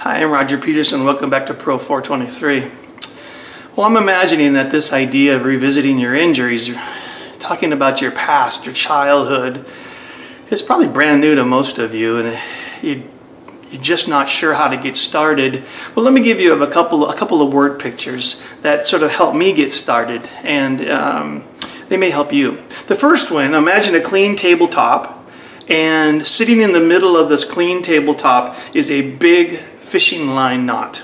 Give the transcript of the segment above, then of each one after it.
Hi, I'm Roger Peterson. Welcome back to Pro 423. Well, I'm imagining that this idea of revisiting your injuries, talking about your past, your childhood, is probably brand new to most of you, and you, you're just not sure how to get started. Well, let me give you a couple, a couple of word pictures that sort of help me get started, and um, they may help you. The first one, imagine a clean tabletop, and sitting in the middle of this clean tabletop is a big fishing line knot.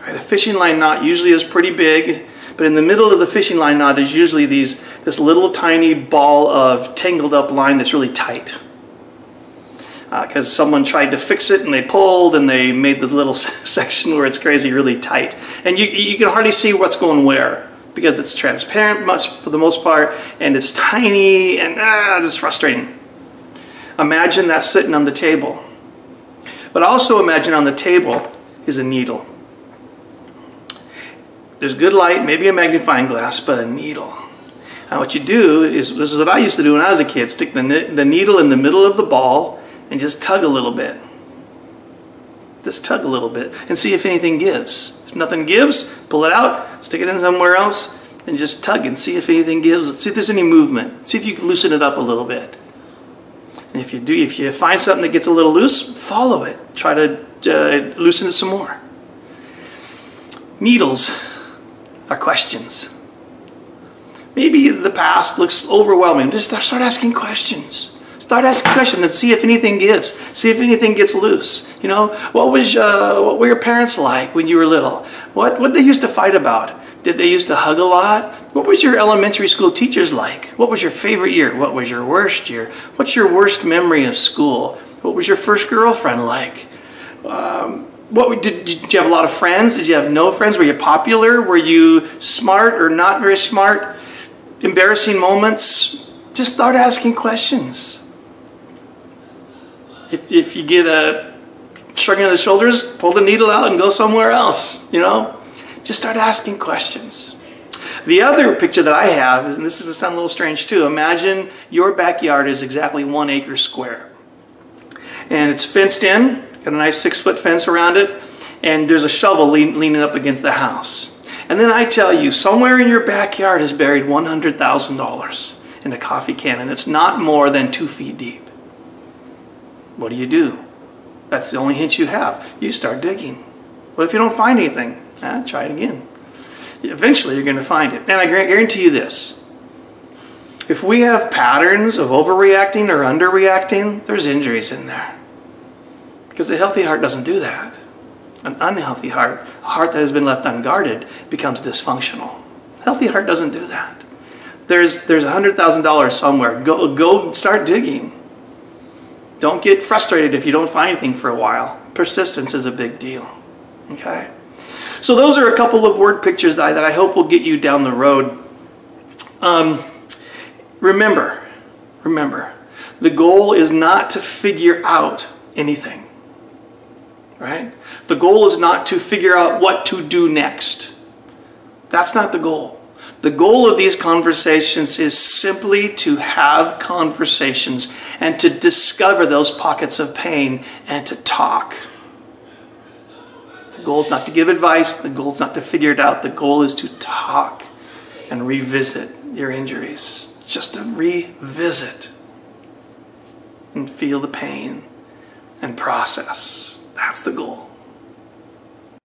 Right, a fishing line knot usually is pretty big, but in the middle of the fishing line knot is usually these this little tiny ball of tangled up line that's really tight. Because uh, someone tried to fix it and they pulled and they made the little section where it's crazy really tight. And you, you can hardly see what's going where because it's transparent much for the most part and it's tiny and ah, it's frustrating. Imagine that sitting on the table. But also imagine on the table is a needle. There's good light, maybe a magnifying glass, but a needle. And what you do is, this is what I used to do when I was a kid, stick the, the needle in the middle of the ball and just tug a little bit. Just tug a little bit and see if anything gives. If nothing gives, pull it out, stick it in somewhere else, and just tug and see if anything gives. See if there's any movement. See if you can loosen it up a little bit. And if you do, if you find something that gets a little loose, follow it. Try to uh, loosen it some more. Needles are questions. Maybe the past looks overwhelming. Just start asking questions. Start asking questions and see if anything gives. See if anything gets loose. You know, what was uh, what were your parents like when you were little? What what they used to fight about? Did they used to hug a lot? What was your elementary school teachers like? What was your favorite year? What was your worst year? What's your worst memory of school? What was your first girlfriend like? Um, what did, did you have a lot of friends? Did you have no friends? Were you popular? Were you smart or not very smart? Embarrassing moments? Just start asking questions. If, if you get a shrugging of the shoulders, pull the needle out and go somewhere else, you know? Just start asking questions. The other picture that I have, and this is going to sound a little strange too, imagine your backyard is exactly one acre square. And it's fenced in, got a nice six foot fence around it, and there's a shovel lean, leaning up against the house. And then I tell you, somewhere in your backyard is buried $100,000 in a coffee can, and it's not more than two feet deep. What do you do? That's the only hint you have. You start digging. What if you don't find anything? Ah, try it again. Eventually you're going to find it. And I guarantee you this. If we have patterns of overreacting or underreacting, there's injuries in there. Because a healthy heart doesn't do that. An unhealthy heart, a heart that has been left unguarded, becomes dysfunctional. Healthy heart doesn't do that. There's there's $100,000 somewhere. Go, go start digging. Don't get frustrated if you don't find anything for a while. Persistence is a big deal. Okay? So those are a couple of word pictures that I, that I hope will get you down the road. Um, remember, remember, the goal is not to figure out anything. Right? The goal is not to figure out what to do next. That's not the goal. The goal of these conversations is simply to have conversations and to discover those pockets of pain and to talk The goal is not to give advice. The goal is not to figure it out. The goal is to talk and revisit your injuries. Just to revisit and feel the pain and process. That's the goal.